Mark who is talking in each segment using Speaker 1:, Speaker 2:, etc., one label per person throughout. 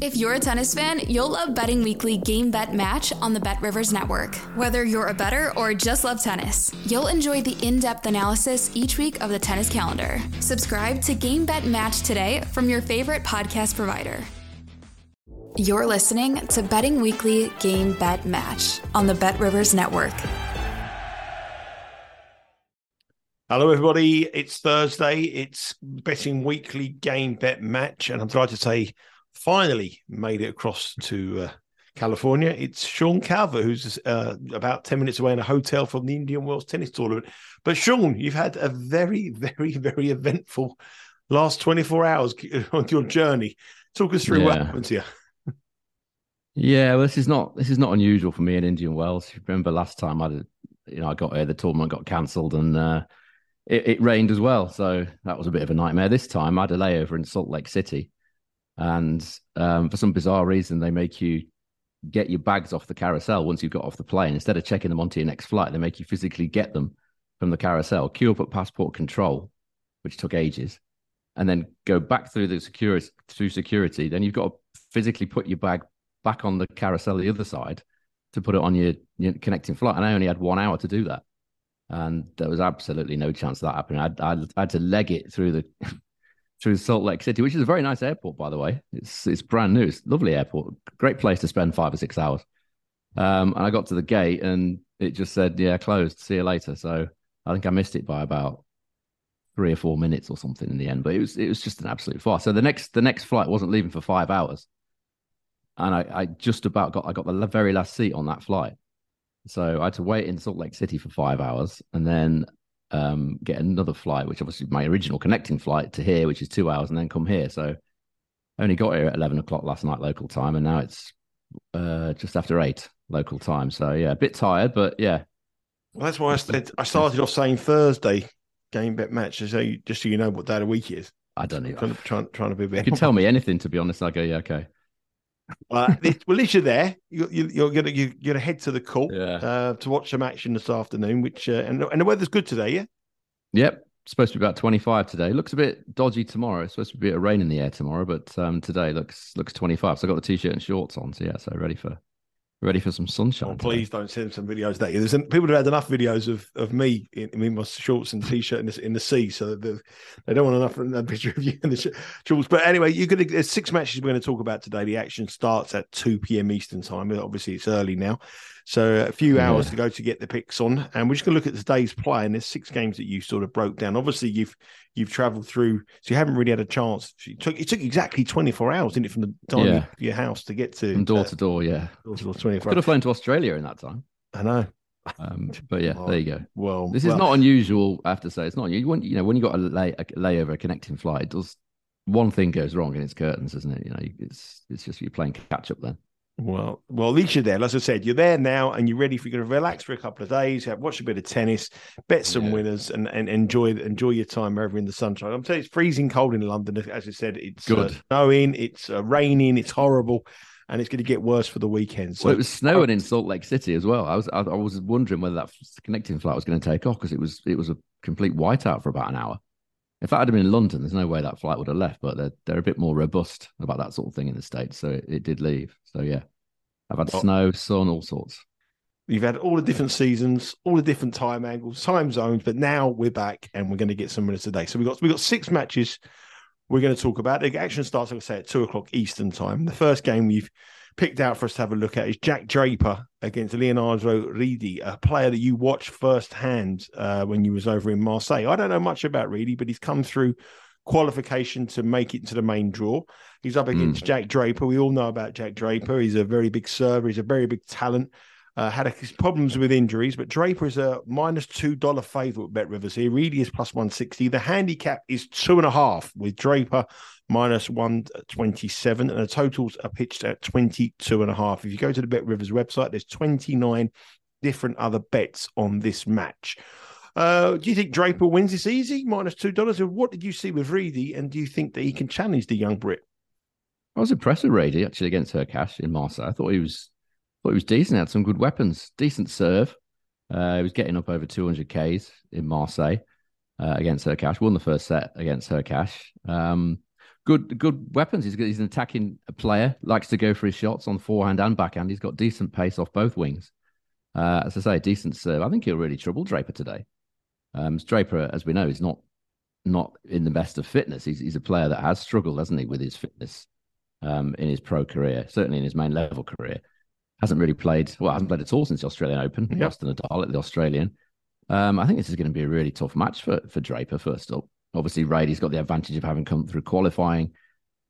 Speaker 1: If you're a tennis fan, you'll love Betting Weekly Game Bet Match on the Bet Rivers Network. Whether you're a better or just love tennis, you'll enjoy the in depth analysis each week of the tennis calendar. Subscribe to Game Bet Match today from your favorite podcast provider. You're listening to Betting Weekly Game Bet Match on the Bet Rivers Network.
Speaker 2: Hello, everybody. It's Thursday. It's Betting Weekly Game Bet Match, and I'm delighted to say finally made it across to uh, California. It's Sean Calvert, who's uh, about 10 minutes away in a hotel from the Indian Wells Tennis Tournament. But Sean, you've had a very, very, very eventful last 24 hours on your journey. Talk us through yeah. what happened to you.
Speaker 3: Yeah, well, this is not this is not unusual for me in Indian Wells. Remember last time I did, you know I got here, the tournament got cancelled and uh, it, it, rained as well, so that was a bit of a nightmare. This time I had a layover in Salt Lake City, and um, for some bizarre reason, they make you get your bags off the carousel once you've got off the plane. Instead of checking them onto your next flight, they make you physically get them from the carousel, queue up at passport control, which took ages, and then go back through the security through security. Then you've got to physically put your bag back on the carousel the other side to put it on your, your connecting flight. And I only had one hour to do that. And there was absolutely no chance of that happening. I, I, I had to leg it through the through Salt Lake City, which is a very nice airport, by the way. It's it's brand new. It's lovely airport. Great place to spend five or six hours. Um, and I got to the gate and it just said, "Yeah, closed. See you later." So I think I missed it by about three or four minutes or something in the end. But it was it was just an absolute farce. So the next the next flight wasn't leaving for five hours, and I, I just about got I got the very last seat on that flight. So I had to wait in Salt Lake City for five hours, and then um, get another flight, which obviously my original connecting flight to here, which is two hours, and then come here. So I only got here at 11 o'clock last night local time, and now it's uh, just after eight local time. So yeah, a bit tired, but yeah.
Speaker 2: Well, that's why I, said, I started off saying Thursday game bet match, so you, just so you know what day of the week is.
Speaker 3: I don't know.
Speaker 2: Trying, trying, trying to be a bit.
Speaker 3: You can tell me anything, to be honest. I go, yeah, okay.
Speaker 2: Uh, well, at least you're there. You, you, you're gonna you're gonna head to the court yeah. uh, to watch some action this afternoon. Which uh, and and the weather's good today, yeah.
Speaker 3: Yep, supposed to be about 25 today. Looks a bit dodgy tomorrow. It's supposed to be a bit of rain in the air tomorrow, but um, today looks looks 25. So I got the t-shirt and shorts on. So yeah, so ready for ready for some sunshine.
Speaker 2: Oh, please don't send some videos that there's people have had enough videos of of me in, in my shorts and t-shirt in the, in the sea, so they don't want enough of a picture of you in the shorts. But anyway, you're gonna there's six matches we're going to talk about today. The action starts at 2 p.m. Eastern time. Obviously, it's early now. So a few hours yeah. to go to get the picks on, and we're just going to look at today's play. And there's six games that you sort of broke down. Obviously, you've you've travelled through, so you haven't really had a chance. It took it took exactly 24 hours, didn't it, from the time yeah. of your house to get to
Speaker 3: from door uh, to door? Yeah,
Speaker 2: door to door, 24.
Speaker 3: Could have flown to Australia in that time.
Speaker 2: I know.
Speaker 3: Um, but yeah, there you go.
Speaker 2: Well,
Speaker 3: this
Speaker 2: well,
Speaker 3: is not unusual. I have to say, it's not. You want you know when you got a, lay, a layover, a connecting flight, it does one thing goes wrong and it's curtains, isn't it? You know, it's it's just you're playing catch up then.
Speaker 2: Well, well, at least you're there. As I said, you're there now, and you're ready for you to relax for a couple of days, have, watch a bit of tennis, bet some yeah. winners, and, and enjoy enjoy your time wherever in the sunshine. I'm telling you, it's freezing cold in London. As I said, it's uh, good, uh, snowing, it's uh, raining, it's horrible, and it's going to get worse for the weekend.
Speaker 3: So well, it was snowing in Salt Lake City as well. I was I, I was wondering whether that connecting flight was going to take off because it was it was a complete whiteout for about an hour. If that had been in London, there's no way that flight would have left. But they're they're a bit more robust about that sort of thing in the states, so it, it did leave. So yeah. I've had well, snow, sun, all sorts.
Speaker 2: You've had all the different seasons, all the different time angles, time zones, but now we're back and we're going to get some minutes today. So we got we got six matches we're going to talk about. The action starts, like I say, at two o'clock Eastern time. The first game we've picked out for us to have a look at is Jack Draper against Leandro Riedi, a player that you watched firsthand uh, when you was over in Marseille. I don't know much about Ridi, but he's come through qualification to make it to the main draw. He's up against mm. Jack Draper. We all know about Jack Draper. He's a very big server. He's a very big talent. Uh, had a, problems with injuries, but Draper is a minus two dollar favorite Bet Rivers here. Riedi is plus one sixty. The handicap is two and a half with Draper minus one twenty seven, and the totals are pitched at twenty two and a half. If you go to the Bet Rivers website, there's twenty nine different other bets on this match. Uh, do you think Draper wins this easy, minus two dollars? What did you see with Riedi, and do you think that he can challenge the young Brit?
Speaker 3: I was impressed with Riedi actually against Hurkacz in Marseille. I thought he was thought he was decent. Had some good weapons, decent serve. Uh, he was getting up over 200 Ks in Marseille uh, against Hurkacz. Won the first set against Hurkacz. Um, good good weapons. He's, he's an attacking player. Likes to go for his shots on forehand and backhand. He's got decent pace off both wings. Uh, as I say, decent serve. I think he'll really trouble Draper today. Um, Draper, as we know, is not not in the best of fitness. He's he's a player that has struggled, hasn't he, with his fitness um, in his pro career, certainly in his main level career. Hasn't really played well, hasn't played at all since the Australian Open. Yep. Lost to Nadal at the Australian. Um, I think this is going to be a really tough match for for Draper. First up, obviously, Rady's got the advantage of having come through qualifying.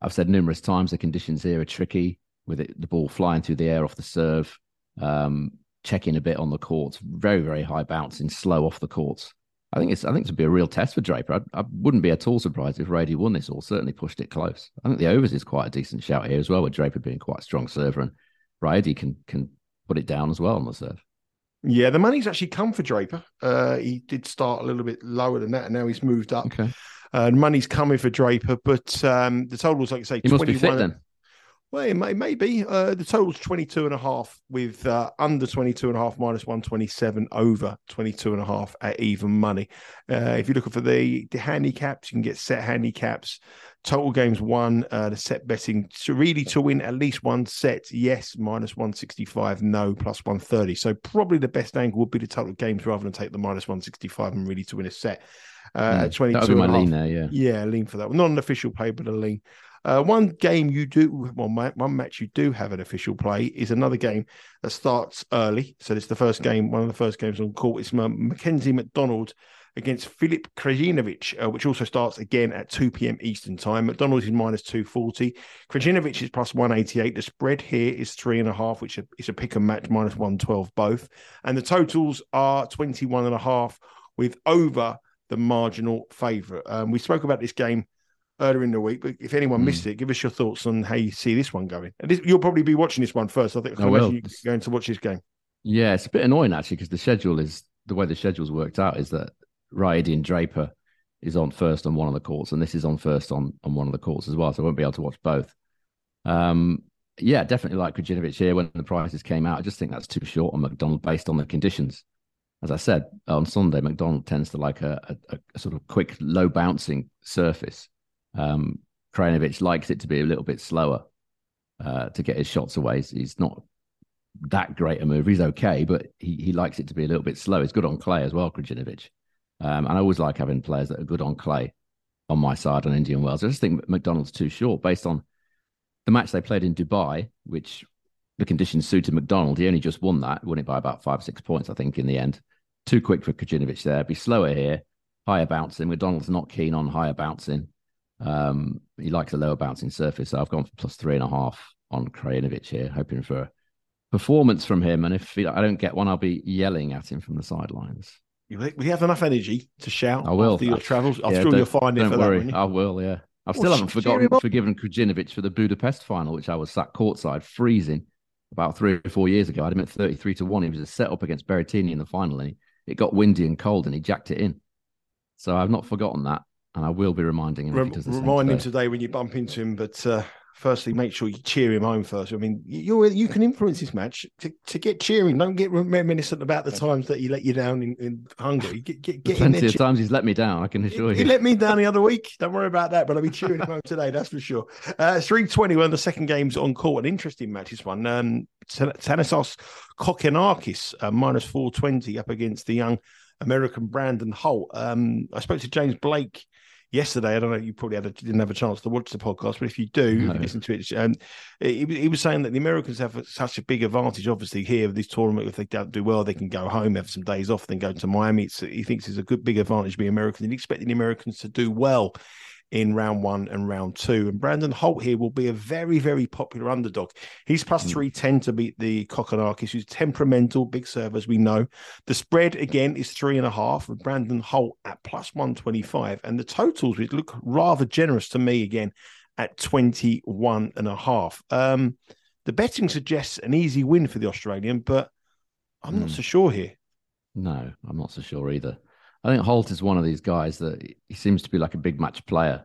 Speaker 3: I've said numerous times the conditions here are tricky with it, the ball flying through the air off the serve, um, checking a bit on the courts, very very high bouncing, slow off the courts. I think it's I think it's be a real test for Draper. I, I, wouldn't be at all surprised if Rady won this or certainly pushed it close. I think the overs is quite a decent shout here as well, with Draper being quite a strong server and Rady can can put it down as well on the serve.
Speaker 2: Yeah, the money's actually come for Draper. Uh, he did start a little bit lower than that, and now he's moved up.
Speaker 3: Okay.
Speaker 2: Uh, money's coming for Draper, but um, the total was like I say,
Speaker 3: he 21, must be fit then.
Speaker 2: Well, it may, may be. Uh, the total's 22 and a half with uh, under 22 and a half minus 127 over 22 and a half at even money. Uh, if you're looking for the, the handicaps, you can get set handicaps. Total games won, uh, the set betting to really to win at least one set. Yes, minus 165. No, plus 130. So probably the best angle would be the total games rather than take the minus 165 and really to win a set. Uh, mm, 22
Speaker 3: that would be my lean there, yeah.
Speaker 2: Yeah, lean for that. Not an official play, but a lean. Uh, one game you do, well, one match you do have an official play is another game that starts early. So it's the first game, one of the first games on court. It's Mackenzie McDonald against Filip Krajinovic, uh, which also starts again at 2 p.m. Eastern time. McDonald's is minus 240. Krajinovic is plus 188. The spread here is three and a half, which is a pick and match minus 112 both. And the totals are 21 and a half with over the marginal favourite. Um, we spoke about this game earlier in the week. But if anyone mm. missed it, give us your thoughts on how you see this one going. And this, you'll probably be watching this one first. I think I, I will. you're going to watch this game.
Speaker 3: Yeah, it's a bit annoying actually because the schedule is the way the schedule's worked out is that And Draper is on first on one of the courts, and this is on first on on one of the courts as well. So I won't be able to watch both. Um, yeah, definitely like Krajinovic here when the prices came out. I just think that's too short on McDonald based on the conditions. As I said on Sunday, McDonald tends to like a, a, a sort of quick, low bouncing surface. Um, Krajinovic likes it to be a little bit slower uh, to get his shots away. He's not that great a mover. He's okay, but he, he likes it to be a little bit slow. He's good on clay as well, Krajinovic. Um, and I always like having players that are good on clay on my side on Indian Wells. I just think McDonald's too short based on the match they played in Dubai, which the conditions suited McDonald. He only just won that, won it by about five, six points, I think, in the end. Too quick for Krajinovic there. Be slower here, higher bouncing. McDonald's not keen on higher bouncing. Um, he likes a lower bouncing surface. So I've gone for plus three and a half on Krajinovic here, hoping for a performance from him. And if I don't get one, I'll be yelling at him from the sidelines.
Speaker 2: We have enough energy to shout.
Speaker 3: I will.
Speaker 2: After your travels, I'm yeah, sure you'll find
Speaker 3: it.
Speaker 2: Don't
Speaker 3: worry,
Speaker 2: that,
Speaker 3: I will. Yeah, I still haven't forgotten forgiven Krajinovic for the Budapest final, which I was sat courtside freezing about three or four years ago. I had him at 33 to one. He was a set up against Berrettini in the final, and he, it got windy and cold, and he jacked it in. So I've not forgotten that and I will be reminding him. Rem-
Speaker 2: remind him today when you bump into him. But uh, firstly, make sure you cheer him home first. I mean, you you can influence this match to, to get cheering. Don't get reminiscent about the times that he let you down in, in Hungary. Get, get, get
Speaker 3: Plenty of times he's let me down. I can assure
Speaker 2: he,
Speaker 3: you.
Speaker 2: He let me down the other week. Don't worry about that. But I'll be cheering him home today. That's for sure. Uh, Three twenty when the second game's on court. An interesting match. This one. Um, Thanasis Kokkinakis uh, minus four twenty up against the young. American Brandon Holt. Um, I spoke to James Blake yesterday. I don't know. You probably had a, didn't have a chance to watch the podcast, but if you do, no. listen to it, um, he, he, was saying that the Americans have such a big advantage, obviously, here this tournament. If they don't do well, they can go home, have some days off, then go to Miami. It's, he thinks it's a good big advantage to be American. And expecting the Americans to do well in round one and round two. And Brandon Holt here will be a very, very popular underdog. He's plus mm. 310 to beat the Kokkinakis, who's temperamental, big serve, as we know. The spread, again, is three and a half with Brandon Holt at plus 125. And the totals would look rather generous to me again at 21 and a half. Um, the betting suggests an easy win for the Australian, but I'm not
Speaker 3: Hmm.
Speaker 2: so sure here.
Speaker 3: No, I'm not so sure either. I think Holt is one of these guys that he seems to be like a big match player.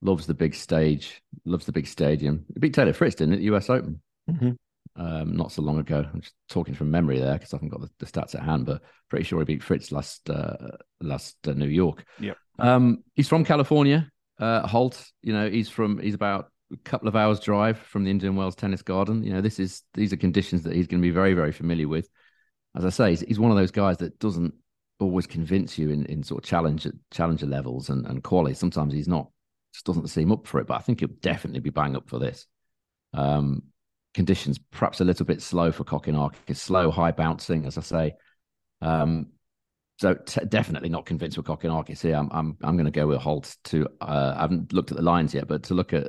Speaker 3: Loves the big stage, loves the big stadium. He beat Taylor Fritz didn't it, US Open
Speaker 2: Mhm.
Speaker 3: um, not so long ago. I'm just talking from memory there because I haven't got the, the stats at hand, but pretty sure he beat Fritz last uh, last uh, New York.
Speaker 2: Yep.
Speaker 3: Um, he's from California. Uh, Holt, you know, he's from he's about a couple of hours drive from the Indian Wells Tennis Garden. You know, this is these are conditions that he's going to be very very familiar with. As I say, he's, he's one of those guys that doesn't always convince you in, in sort of challenge challenger levels and, and quality. Sometimes he's not just doesn't seem up for it, but I think he'll definitely be bang up for this. Um, conditions perhaps a little bit slow for Kokkinakis, slow, high bouncing, as I say. Um, so t- definitely not convinced with Kokkinakis here. I'm I'm I'm going to go with Holt to. Uh, I haven't looked at the lines yet, but to look at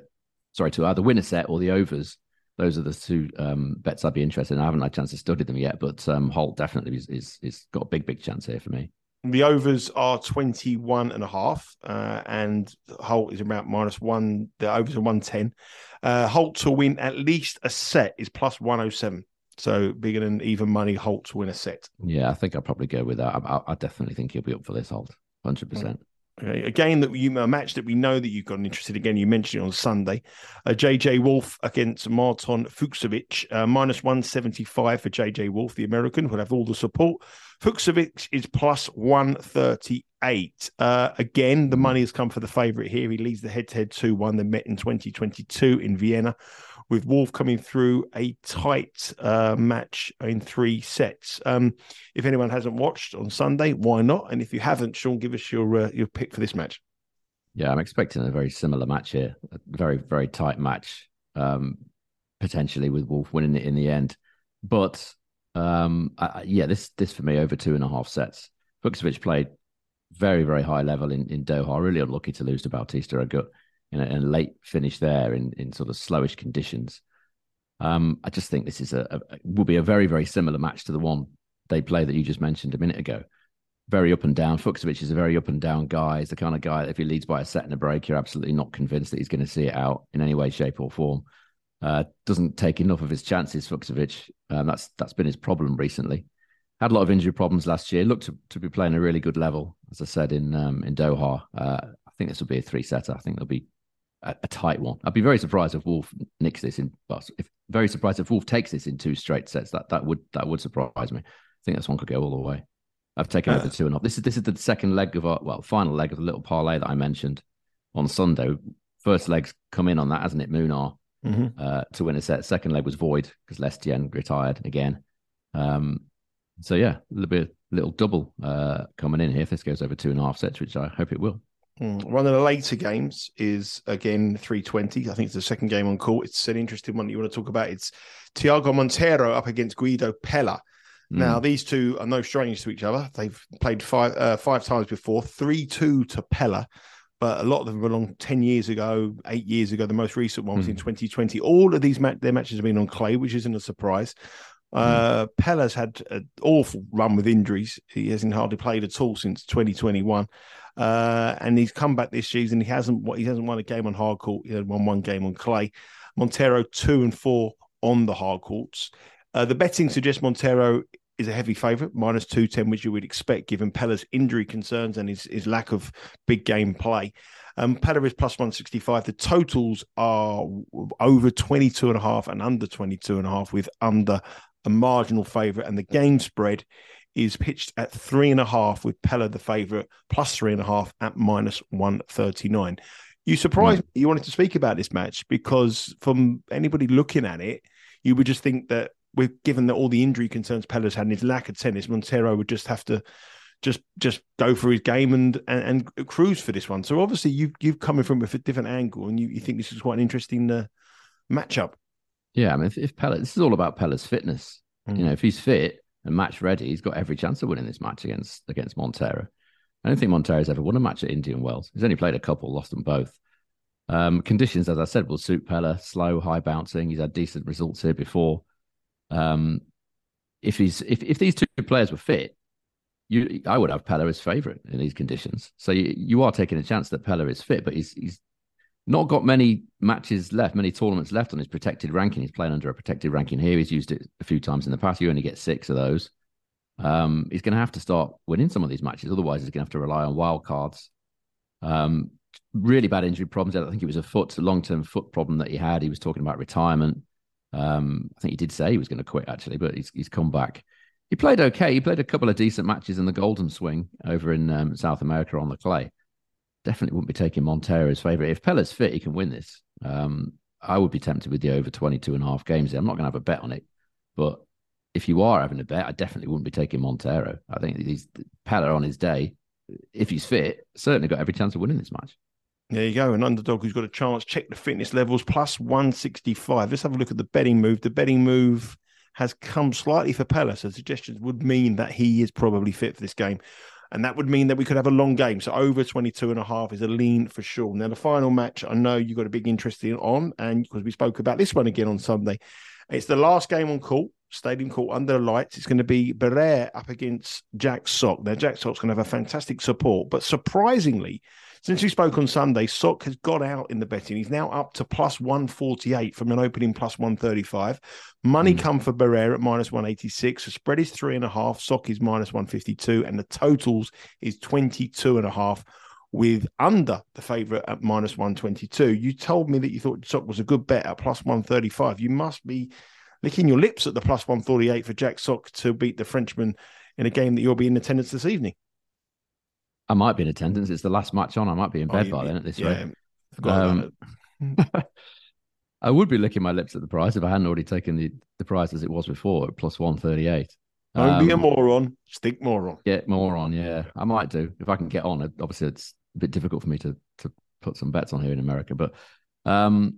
Speaker 3: sorry to either win a set or the overs. Those are the two um, bets I'd be interested in. I haven't had a chance to study them yet, but um, Holt definitely is, is is got a big big chance here for me.
Speaker 2: The overs are 21 and a half, uh, and Holt is about minus one. The overs are 110. Uh, Holt to win at least a set is plus 107. So bigger than even money, Holt to win a set.
Speaker 3: Yeah, I think I'll probably go with that. I, I, I definitely think he'll be up for this Holt, hundred percent.
Speaker 2: Okay. A game that you a match that we know that you've gotten interested again. You mentioned it on Sunday. Uh, JJ Wolf against Marton Fucsovics, uh, minus 175 for JJ Wolf, the American, will have all the support. Fucsovics is plus 138. Uh, again, the money has come for the favourite here. He leads the head to head 2 1. They met in 2022 in Vienna, with Wolf coming through a tight uh, match in three sets. Um, if anyone hasn't watched on Sunday, why not? And if you haven't, Sean, give us your uh, your pick for this match.
Speaker 3: Yeah, I'm expecting a very similar match here. A very, very tight match, um, potentially with Wolf winning it in the end. But um, I, yeah, this this for me over two and a half sets. Fucsovics played very, very high level in, in Doha. Really unlucky to lose to Bautista Agut in a, in a late finish there in, in sort of slowish conditions. Um, I just think this is a, a will be a very, very similar match to the one they play that you just mentioned a minute ago very up and down. Fucsovics is a very up and down guy. He's the kind of guy that if he leads by a set and a break, you're absolutely not convinced that he's going to see it out in any way, shape, or form. Uh, doesn't take enough of his chances, Fucsovics. Um, that's that's been his problem recently. Had a lot of injury problems last year. Looked to, to be playing a really good level, as I said in um, in Doha. Uh, I think this will be a three setter. I think there'll be a, a, tight one. I'd be very surprised if Wolf nicks this in. Well, if very surprised if Wolf takes this in two straight sets. That that would that would surprise me. I think this one could go all the way. I've taken over two and a half. This is this is the second leg of our well, final leg of the little parlay that I mentioned on Sunday. First leg's come in on that, hasn't it? Munar
Speaker 2: mm-hmm.
Speaker 3: uh, to win a set. Second leg was void because Lestienne retired again. Um, so yeah, a little bit, little double uh, coming in here. If this goes over two and a half sets, which I hope it will.
Speaker 2: Mm. One of the later games is again 320. I think it's the second game on court. It's an interesting one that you want to talk about. It's Thiago Monteiro up against Guido Pella.
Speaker 3: Mm.
Speaker 2: Now, these two are no strangers to each other. They've played five uh, five times before, 3 2 to Pella, but a lot of them were long 10 years ago, eight years ago. The most recent one was
Speaker 3: Mm.
Speaker 2: in 2020. All of these ma- their matches have been on clay, which isn't a surprise. Uh, Pella's had an awful run with injuries. He hasn't hardly played at all since 2021. Uh, and he's come back this season. He hasn't he hasn't won a game on hard court. He had won one game on clay. Monteiro two and four on the hard courts. Uh, the betting suggests Monteiro is a heavy favourite, minus 210, which you would expect given Pella's injury concerns and his, his lack of big game play. Um, Pella is plus 165. The totals are over 22 and a half and under 22 and a half with under a marginal favourite. And the game spread is pitched at three and a half with Pella the favourite, plus three and a half at minus 139. You surprised me you wanted to speak about this match because from anybody looking at it, you would just think that with given that all the injury concerns Pella's had and his lack of tennis, Monteiro would just have to just just go for his game and, and, and cruise for this one. So obviously you you've coming from a different angle and you, you think this is quite an interesting uh, matchup.
Speaker 3: Yeah, I mean, if, if Pella, this is all about Pella's fitness. Mm. You know, if he's fit and match ready, he's got every chance of winning this match against against Monteiro. I don't think Monteiro's ever won a match at Indian Wells. He's only played a couple, lost them both. Um, conditions, as I said, will suit Pella. Slow, high bouncing. He's had decent results here before. Um, if he's if if these two players were fit, you I would have Pella as favourite in these conditions. So you, you are taking a chance that Pella is fit, but he's he's not got many matches left, many tournaments left on his protected ranking. He's playing under a protected ranking here. He's used it a few times in the past. You only get six of those. Um, he's going to have to start winning some of these matches. Otherwise, he's going to have to rely on wild cards. Um, really bad injury problems. I think it was a foot, long term foot problem that he had. He was talking about retirement. Um, I think he did say he was going to quit actually, but he's he's come back. He played okay. He played a couple of decent matches in the Golden Swing over in um, South America on the clay. Definitely wouldn't be taking Monteiro Monteiro's favourite. If Pella's fit, he can win this. Um, I would be tempted with the over 22 and a half games. I'm not going to have a bet on it, but if you are having a bet, I definitely wouldn't be taking Monteiro. I think he's Pella on his day. If he's fit, certainly got every chance of winning this match.
Speaker 2: There you go. An underdog who's got a chance. Check the fitness levels plus 165. Let's have a look at the betting move. The betting move has come slightly for Pella. So suggestions would mean that he is probably fit for this game. And that would mean that we could have a long game. So over 22 and a half is a lean for sure. Now, the final match, I know you got a big interest in on, and because we spoke about this one again on Sunday, it's the last game on court, Stadium Court under the lights. It's going to be Barrère up against Jack Sock. Now, Jack Sock's going to have a fantastic support, but surprisingly, since we spoke on Sunday, Sock has got out in the betting. He's now up to plus 148 from an opening plus 135. Money mm. come for Barrère at minus 186. The spread is three and a half. Sock is minus 152. And the totals is 22 and a half with under the favourite at minus 122. You told me that you thought Sock was a good bet at plus 135. You must be licking your lips at the plus 148 for Jack Sock to beat the Frenchman in a game that you'll be in attendance this evening.
Speaker 3: I might be in attendance. It's the last match on. I might be in bed oh, by then at this yeah, rate. Um, I would be licking my lips at the price if I hadn't already taken the, the price as it was before at plus 138.
Speaker 2: Don't um, be a um, moron. Stick moron.
Speaker 3: Get more on. Yeah, I might do if I can get on. Obviously, it's a bit difficult for me to to put some bets on here in America, but um,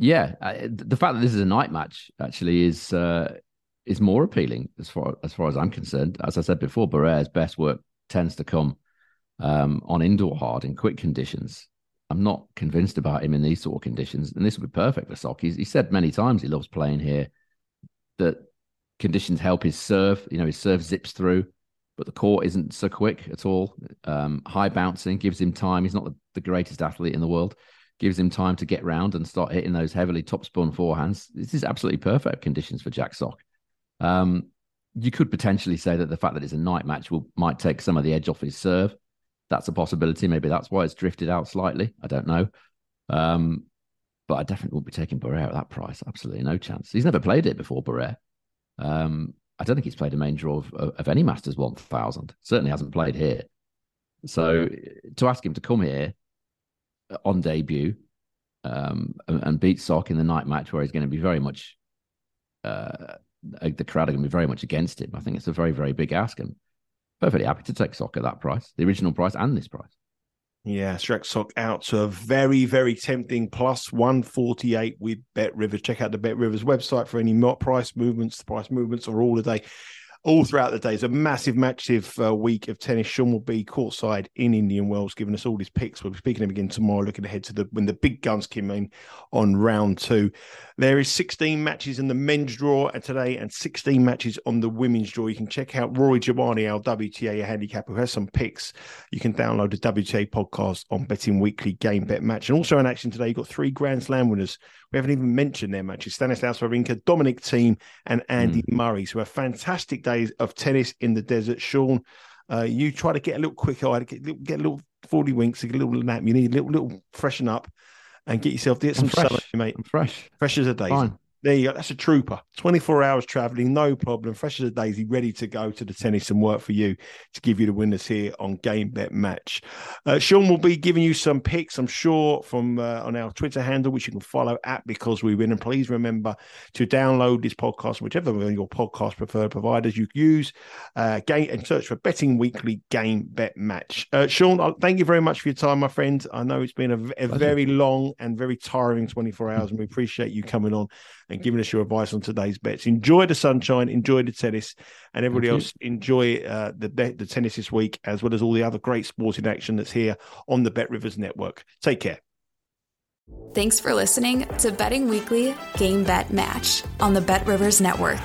Speaker 3: yeah, I, the fact that this is a night match actually is uh, is more appealing as far as far as I'm concerned. As I said before, Barrère's best work tends to come um, on indoor hard in quick conditions. I'm not convinced about him in these sort of conditions, and this would be perfect for Sock. He's, he said many times he loves playing here. That conditions help his serve. You know, his serve zips through, but the court isn't so quick at all. Um, high bouncing gives him time. He's not the, the, greatest athlete in the world. Gives him time to get round and start hitting those heavily top spun forehands. This is absolutely perfect conditions for Jack Sock. Um, you could potentially say that the fact that it's a night match will might take some of the edge off his serve that's a possibility. Maybe that's why it's drifted out slightly. I don't know. Um, but I definitely won't be taking Barrère at that price. Absolutely no chance. He's never played it before, Barrère. Um, I don't think he's played a main draw of, of any Masters 1000. Certainly hasn't played here. So to ask him to come here on debut um, and, and, beat Sock in the night match where he's going to be very much, uh, the crowd are going to be very much against him, I think it's a very, very big ask. And perfectly happy to take Sock at that price, the original price and this price.
Speaker 2: Yeah, Jack Sock out to a very, very tempting plus 148 with Bet Rivers. Check out the Bet Rivers website for any price movements. The price movements are all the day all throughout the day. It's a massive, massive uh, week of tennis. Sean will be courtside in Indian Wells, giving us all his picks. We'll be speaking to him again tomorrow, looking ahead to the when the big guns come in on round two. There is 16 matches in the men's draw today and 16 matches on the women's draw. You can check out Rory Giovanni, our WTA handicapper, who has some picks. You can download the WTA podcast on Betting Weekly Game Bet Match. And also in action today, you've got three Grand Slam winners. We haven't even mentioned their matches. Stanislaus Wawrinka, Dominic Thiem, and Andy mm. Murray. So a fantastic day of tennis in the desert. Sean, uh, you try to get a little quick eye, get, get a little 40 winks, get a little nap. You need a little, little freshen up and get yourself get some sun, mate.
Speaker 3: I'm fresh.
Speaker 2: Fresh as a daisy. Fine. There you go. That's a trooper. 24 hours traveling, no problem. Fresh as a daisy, ready to go to the tennis and work for you to give you the winners here on Game Bet Match. Uh, Sean will be giving you some picks, I'm sure, from uh, on our Twitter handle, which you can follow at Because We Win. And please remember to download this podcast, whichever one your podcast preferred providers you use, uh, game and search for Betting Weekly Game Bet Match. Uh, Sean, thank you very much for your time, my friend. I know it's been a, a very long and very tiring 24 hours, and we appreciate you coming on and giving us your advice on today's bets. Enjoy the sunshine, enjoy the tennis, and everybody else enjoy uh, the the tennis this week, as well as all the other great sporting action that's here on the Bet Rivers Network. Take care.
Speaker 1: Thanks for listening to Betting Weekly Game Bet Match on the Bet Rivers Network.